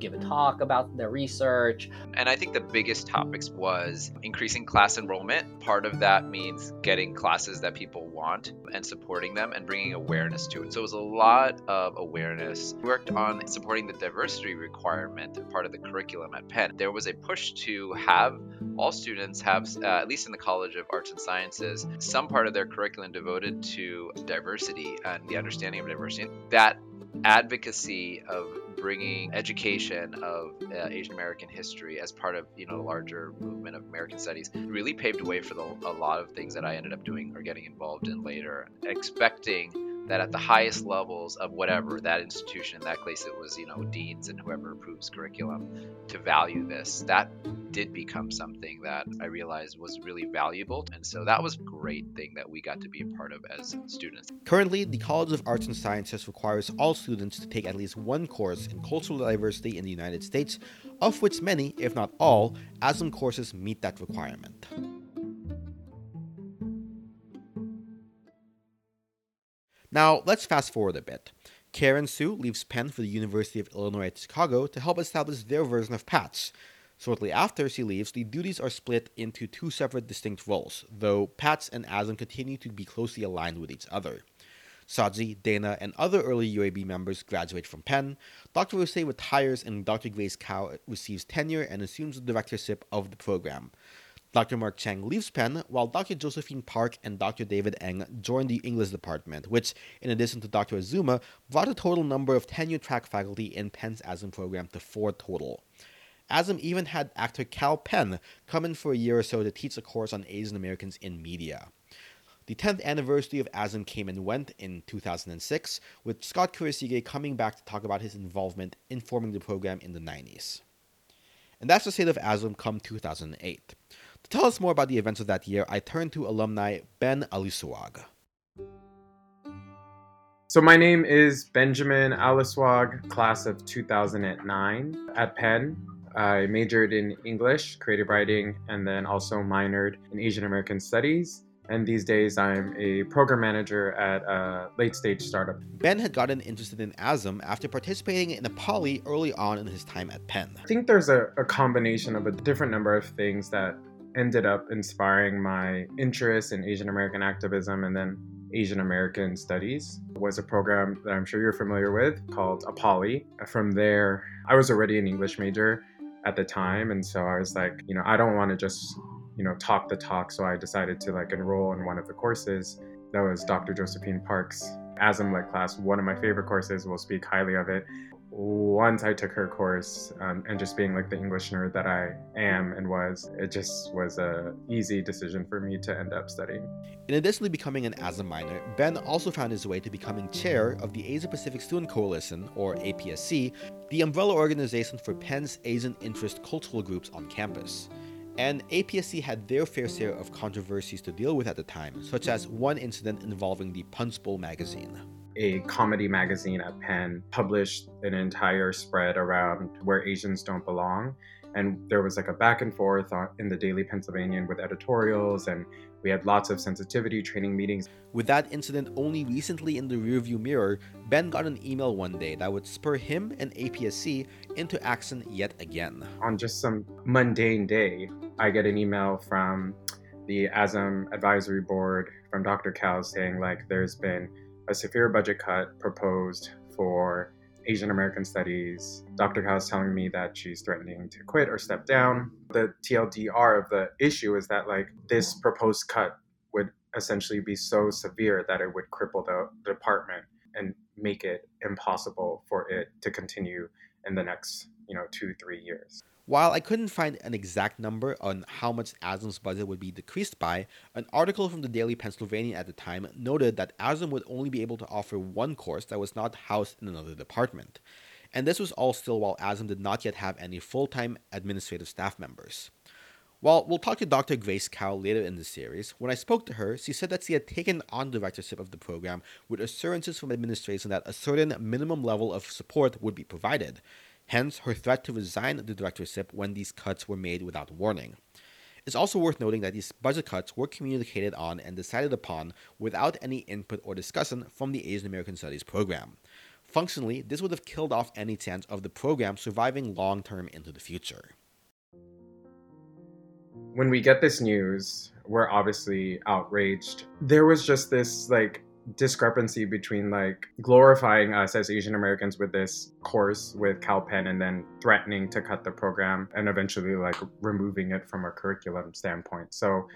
give a talk about their research. And i think the biggest topics was increasing class enrollment. Part of that means getting classes that people want and supporting them and bringing awareness to it. So it was a lot of awareness. We worked on supporting the diversity requirement part of the curriculum at penn. There was a push to have all students have uh, at least in the college of arts and sciences some part of their curriculum devoted to diversity and the understanding of diversity. That advocacy of bringing education of uh, Asian American history as part of you know the larger movement of American studies really paved the way for the, a lot of things that I ended up doing or getting involved in later, expecting that at the highest levels of whatever that institution in that case it was you know deans and whoever approves curriculum to value this that did become something that i realized was really valuable. And so that was a great thing that we got to be a part of as students. Currently the college of arts and sciences requires all students to take at least one course in cultural diversity in the united states of which many if not all asm courses meet that requirement Now, let's fast forward a bit. Karen Su leaves Penn for the University of Illinois at Chicago to help establish their version of PAACH. Shortly after she leaves, the duties are split into two separate distinct roles, though PAACH and ASAM continue to be closely aligned with each other. Saji, Dana, and other early UAB members graduate from Penn. Dr. Rose retires and Dr. Grace Kao receives tenure and assumes the directorship of the program. Dr. Mark Chiang leaves Penn, while Dr. Josephine Park and Dr. David Eng join the English department, which, in addition to Dr. Azuma, brought the total number of tenure track faculty in Penn's ASAM program to four total. ASAM even had actor Kal Penn come in for a year or so to teach a course on Asian Americans in media. The 10th anniversary of ASAM came and went in 2006, with Scott Kurashige coming back to talk about his involvement in forming the program in the 90s. And that's the state of ASAM come 2008. Tell us more about the events of that year, I turn to alumni Ben Aliswag. So my name is Benjamin Aliswag, class of 2009 at Penn. I majored in English, creative writing, and then also minored in Asian American Studies. And these days, I'm a program manager at a late stage startup. Ben had gotten interested in ASAM after participating in APALI early on in his time at Penn. I think there's a, a combination of a different number of things that ended up inspiring my interest in Asian American activism and then Asian American Studies was a program that I'm sure you're familiar with called APALI. From there, I was already an English major at the time, and so I was like, you know, I don't want to just, you know, talk the talk. So I decided to like enroll in one of the courses. That was Dr. Josephine Park's ASAM Lit class. One of my favorite courses. We'll speak highly of it. Once I took her course um, and just being like the English nerd that I am and was, it just was a easy decision for me to end up studying. In addition to becoming an ASAM minor, Ben also found his way to becoming chair of the Asia Pacific Student Coalition, or APSC, the umbrella organization for Penn's Asian interest cultural groups on campus. And APSC had their fair share of controversies to deal with at the time, such as one incident involving the Punch Bowl magazine a comedy magazine at Penn published an entire spread around where Asians don't belong. And there was like a back and forth in the Daily Pennsylvanian with editorials, and we had lots of sensitivity training meetings. With that incident only recently in the rearview mirror, Ben got an email one day that would spur him and APSC into action yet again. On just some mundane day, I get an email from the ASAM advisory board from Dr. Kao saying like there's been a severe budget cut proposed for Asian American Studies. Dr. Is telling me that she's threatening to quit or step down. The TLDR of the issue is that like this proposed cut would essentially be so severe that it would cripple the, the department and make it impossible for it to continue in the next, you know, two, three years. While I couldn't find an exact number on how much ASAM's budget would be decreased by, an article from the Daily Pennsylvania at the time noted that ASAM would only be able to offer one course that was not housed in another department. And this was all still while ASAM did not yet have any full time administrative staff members. While we'll talk to Dr. Grace Kao later in the series, when I spoke to her, she said that she had taken on the directorship of the program with assurances from administration that a certain minimum level of support would be provided hence her threat to resign the directorship when these cuts were made without warning. It's also worth noting that these budget cuts were communicated on and decided upon without any input or discussion from the Asian American Studies program. Functionally, this would have killed off any chance of the program surviving long term into the future. When we get this news, we're obviously outraged. There was just this like discrepancy between like glorifying us as Asian Americans with this course with Kal Penn and then threatening to cut the program and eventually like removing it from a curriculum standpoint. So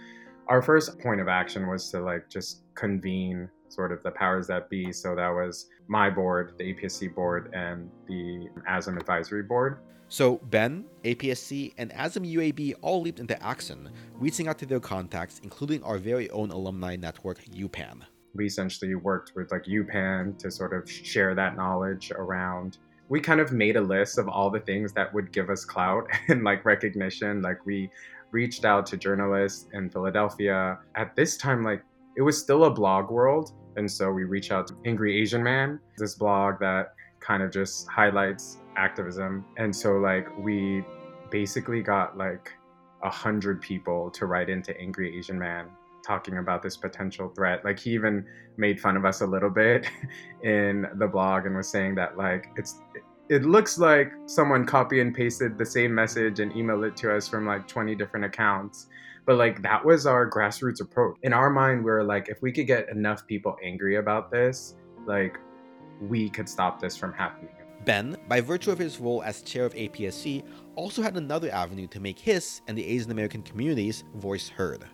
our first point of action was to like just convene sort of the powers that be. So that was my board, the APSC board, and the ASAM advisory board. So Ben, APSC, and ASAM UAB all leaped into action, reaching out to their contacts, including our very own alumni network, UPAAN we essentially worked with like UPenn to sort of share that knowledge around. We kind of made a list of all the things that would give us clout and like recognition. Like we reached out to journalists in Philadelphia. At this time, like it was still a blog world. And so we reached out to Angry Asian Man, this blog that kind of just highlights activism. And so like we basically got like a hundred people to write into Angry Asian Man talking about this potential threat. Like he even made fun of us a little bit in the blog and was saying that like it's it looks like someone copy and pasted the same message and emailed it to us from like 20 different accounts. But like that was our grassroots approach. In our mind, we are like, if we could get enough people angry about this, like we could stop this from happening. Ben, by virtue of his role as chair of APSC, also had another avenue to make his and the Asian American community's voice heard.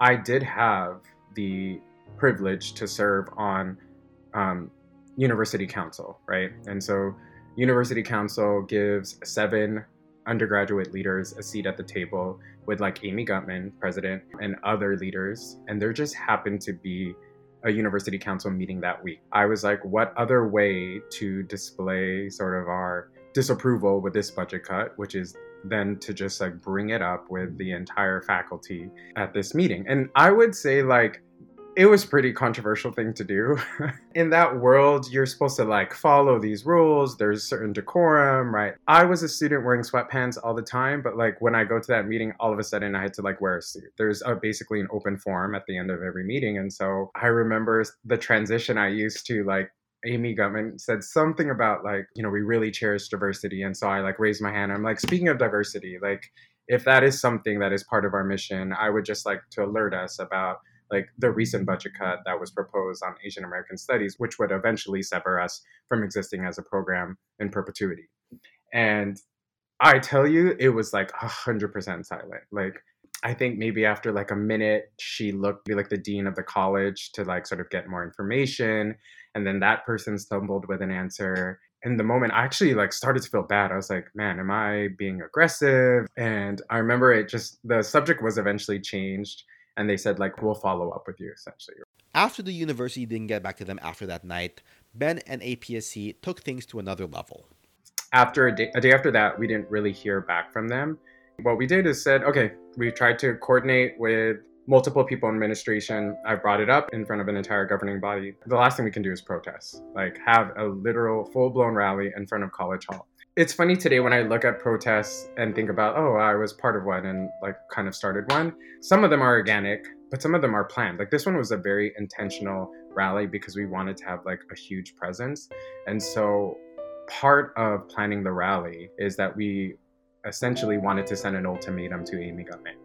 I did have the privilege to serve on um, university council, right? And so, university council gives seven undergraduate leaders a seat at the table with like Amy Gutmann, president, and other leaders. And there just happened to be a university council meeting that week. I was like, what other way to display sort of our disapproval with this budget cut, which is then to just like bring it up with the entire faculty at this meeting. And I would say like it was pretty controversial thing to do. In that world, you're supposed to like follow these rules. There's certain decorum, right? I was a student wearing sweatpants all the time, but like when I go to that meeting, all of a sudden I had to like wear a suit. There's a, basically an open forum at the end of every meeting, and so I remember the transition I used to like Amy Gutmann said something about like, you know, we really cherish diversity. And so I like raised my hand. I'm like, speaking of diversity, like if that is something that is part of our mission, I would just like to alert us about like the recent budget cut that was proposed on Asian American studies, which would eventually sever us from existing as a program in perpetuity. And I tell you, it was like a hundred percent silent. Like I think maybe after like a minute, she looked like the dean of the college to like sort of get more information and then that person stumbled with an answer. In the moment i actually like started to feel bad i was like man am i being aggressive? And i remember it just the subject was eventually changed and they said like we'll follow up with you essentially. After the university didn't get back to them after that night ben and apsc took things to another level. After a day, a day after that we didn't really hear back from them what we did is said okay we tried to coordinate with multiple people in administration. I brought it up in front of an entire governing body. The last thing we can do is protest, like have a literal full blown rally in front of College Hall. It's funny today when I look at protests and think about, oh, I was part of one and like kind of started one. Some of them are organic, but some of them are planned. Like this one was a very intentional rally because we wanted to have like a huge presence. And so part of planning the rally is that we essentially wanted to send an ultimatum to Amy Gutmann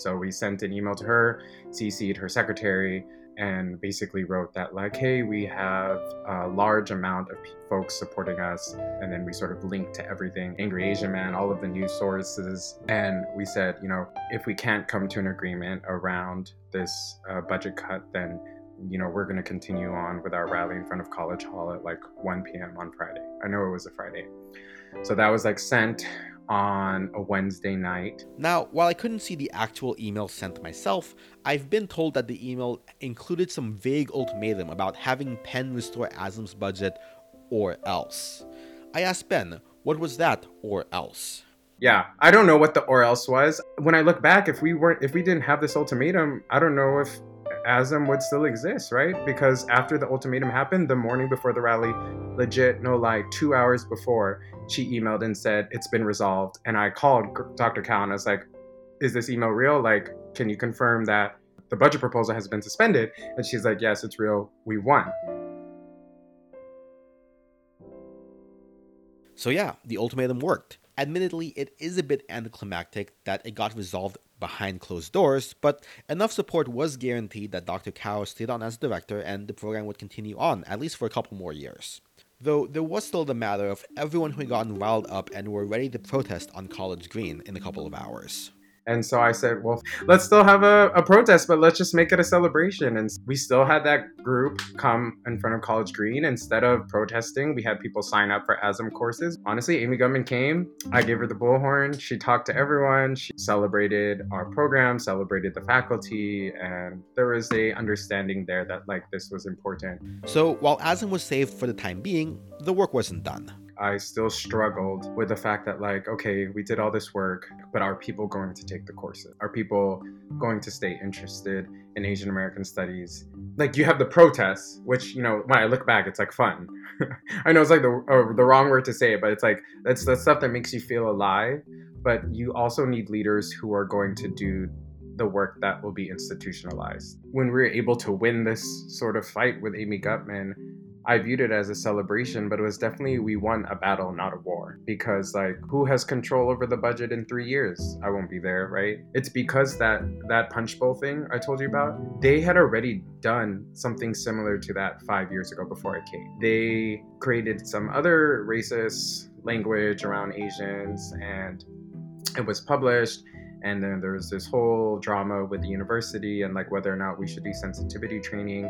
so we sent an email to her, CC'd her secretary, and basically wrote that like, hey, we have a large amount of folks supporting us, and then we sort of linked to everything, Angry Asian Man, all of the news sources, and we said, you know, if we can't come to an agreement around this uh, budget cut, then you know we're going to continue on with our rally in front of College Hall at like 1 p.m. on Friday. I know it was a Friday, so that was like sent on a Wednesday night. Now, while I couldn't see the actual email sent myself, I've been told that the email included some vague ultimatum about having Penn restore ASAM's budget or else. I asked Ben, what was that or else? Yeah, I don't know what the or else was. When I look back, if we weren't if we didn't have this ultimatum, I don't know if ASAM would still exist, right? Because after the ultimatum happened, the morning before the rally, legit, no lie, two hours before, she emailed and said, It's been resolved. And I called Dr. Kao and I was like, Is this email real? Like, can you confirm that the budget proposal has been suspended? And she's like, Yes, it's real. We won. So, yeah, the ultimatum worked. Admittedly, it is a bit anticlimactic that it got resolved behind closed doors, but enough support was guaranteed that Dr. Kao stayed on as director and the program would continue on, at least for a couple more years. Though there was still the matter of everyone who had gotten riled up and were ready to protest on College Green in a couple of hours. And so I said, well, let's still have a, a, protest, but let's just make it a celebration. And we still had that group come in front of College Green. Instead of protesting, we had people sign up for ASAM courses. Honestly, Amy Gutmann came. I gave her the bullhorn. She talked to everyone. She celebrated our program, celebrated the faculty, and there was a understanding there that like this was important. So while ASAM was saved for the time being, the work wasn't done. I still struggled with the fact that, like, okay, we did all this work, but are people going to take the courses? Are people going to stay interested in Asian American studies? Like, you have the protests, which, you know, when I look back, it's like fun. I know it's like the, uh, the wrong word to say it, but it's like that's the stuff that makes you feel alive. But you also need leaders who are going to do the work that will be institutionalized. When we were able to win this sort of fight with Amy Gutmann, I viewed it as a celebration, but it was definitely we won a battle, not a war. Because like who has control over the budget in three years? I won't be there, right? It's because that that punch bowl thing I told you about, they had already done something similar to that five years ago before I came. They created some other racist language around Asians and it was published and then there was this whole drama with the university and like whether or not we should do sensitivity training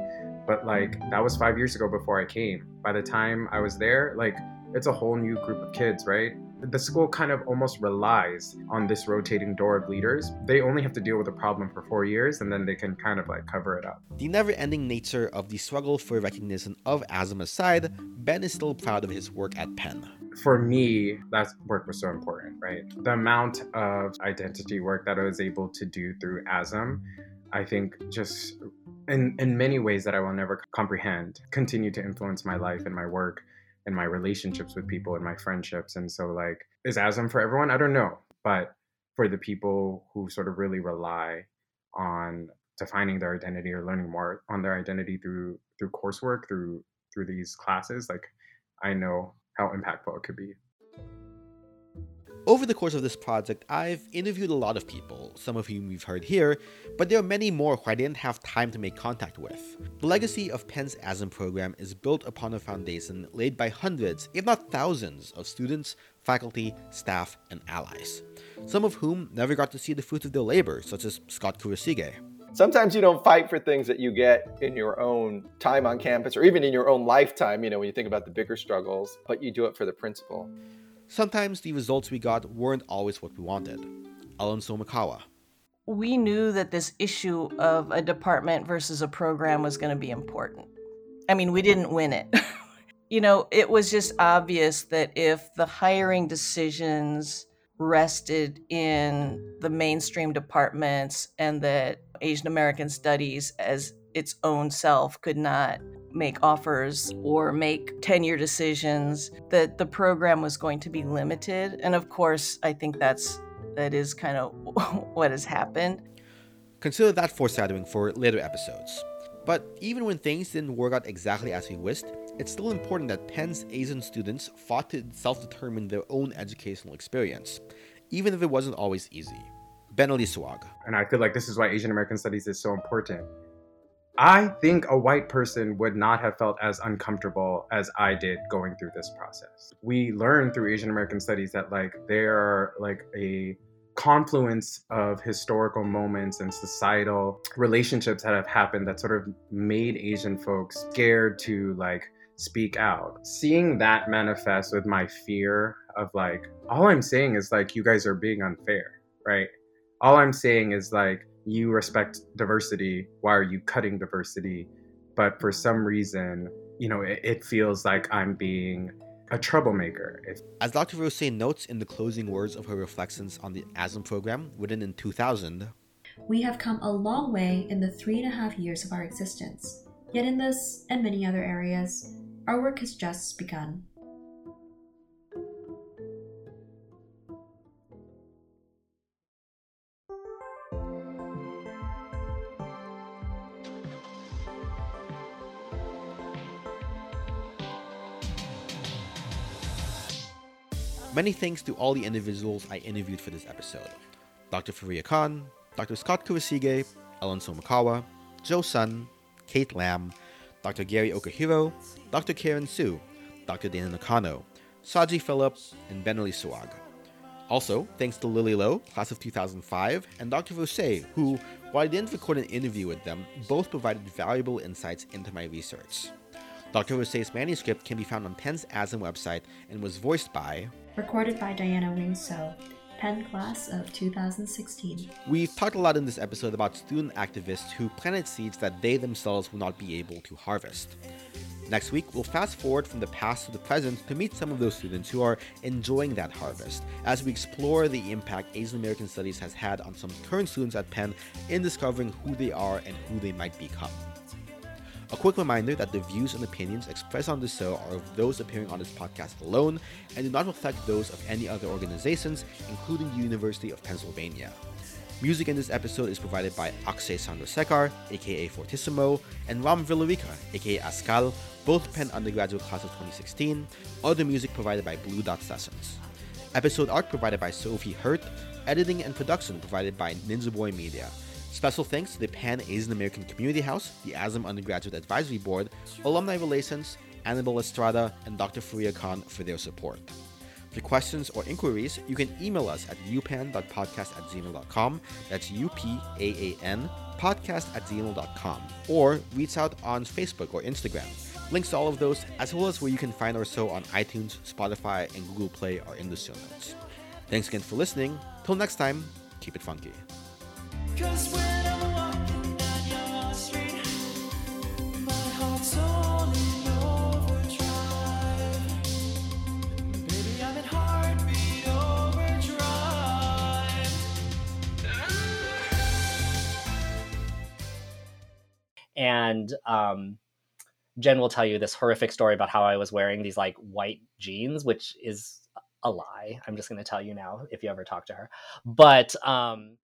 but like that was five years ago before i came by the time i was there like it's a whole new group of kids right the school kind of almost relies on this rotating door of leaders. They only have to deal with a problem for four years and then they can kind of like cover it up. The never ending nature of the struggle for recognition of ASAM aside, Ben is still proud of his work at Penn for me, that work was so important, right? The amount of identity work that I was able to do through ASAM, I think just in, in many ways that I will never comprehend, continue to influence my life and my work and my relationships with people and my friendships. And so, like, is ASAM for everyone? I don't know. But for the people who sort of really rely on defining their identity or learning more on their identity through through coursework, through through these classes, like I know how impactful it could be. Over the course of this project, I've interviewed a lot of people, some of whom we've heard here, but there are many more who I didn't have time to make contact with. The legacy of Penn's ASAM program is built upon a foundation laid by hundreds, if not thousands, of students, faculty, staff, and allies, some of whom never got to see the fruits of their labor, such as Scott Kurashige. Sometimes you don't fight for things that you get in your own time on campus or even in your own lifetime, you know, when you think about the bigger struggles, but you do it for the principle. Sometimes the results we got weren't always what we wanted. Ellen Somekawa. We knew that this issue of a department versus a program was going to be important. I mean, we didn't win it. you know, it was just obvious that if the hiring decisions rested in the mainstream departments and that Asian American studies as its own self could not make offers or make tenure decisions that the program was going to be limited. And of course i think that's that is kind of what has happened. Consider that foreshadowing for later episodes. But even when things didn't work out exactly as we wished it's still important that Penn's Asian students fought to self determine their own educational experience, even if it wasn't always easy. Ben Aliswag. And I feel like this is why Asian American studies is so important. I think a white person would not have felt as uncomfortable as I did going through this process. We learn through Asian American studies that like there are like a confluence of historical moments and societal relationships that have happened that sort of made Asian folks scared to like speak out. Seeing that manifest with my fear of like, all I'm saying is like, you guys are being unfair, right? All I'm saying is like, you respect diversity. Why are you cutting diversity? But for some reason, you know, it, it feels like I'm being a troublemaker. As Dr. Rose notes in the closing words of her reflections on the ASAM program written in 2000, we have come a long way in the three and a half years of our existence. Yet in this and many other areas, our work has just begun. Many thanks to all the individuals I interviewed for this episode Dr. Fariha Khan, Dr. Scott Kurashige, Ellen Somekawa, Joe Sun, Kate Lamb, Dr. Gary Okihiro, Dr. Karen Su, Dr. Dana Nakano, Saji Philip, and Ben Aliswag. Also, thanks to Lily Lowe, class of 2005, and Dr. Vose, who, while I didn't record an interview with them, both provided valuable insights into my research. Dr. Vose's manuscript can be found on Penn's ASAM website and was voiced by Recorded by Diana Wing So, Penn class of 2016. We've talked a lot in this episode about student activists who planted seeds that they themselves will not be able to harvest. Next week, we'll fast forward from the past to the present to meet some of those students who are enjoying that harvest as we explore the impact Asian American Studies has had on some current students at Penn in discovering who they are and who they might become. A quick reminder that the views and opinions expressed on this show are of those appearing on this podcast alone and do not reflect those of any other organizations, including the University of Pennsylvania. Music in this episode is provided by Akshay Sandrasekar, aka Phortissimo, and Ram Villarica, aka AZKAL, both Penn undergraduate class of 2016. Other music provided by Blue Dot Sessions. Episode art provided by Sophie Hurt. Editing and production provided by Ninjaboi Media. Special thanks to the Pan Asian American Community House, the ASAM Undergraduate Advisory Board, Alumni Relations, Annabelle Estrada, and Dr. Fariha Khan for their support. For questions or inquiries, you can email us at upaan.podcast at gmail.com. That's U-P-A-A-N, podcast at gmail.com. Or reach out on Facebook or Instagram. Links to all of those, as well as where you can find our show on iTunes, Spotify, and Google Play, are in the show notes. Thanks again for listening. Till next time, keep it funky. And um, Jen will tell you this horrific story about how I was wearing these like white jeans, which is a lie. I'm just going to tell you now if you ever talk to her. But um,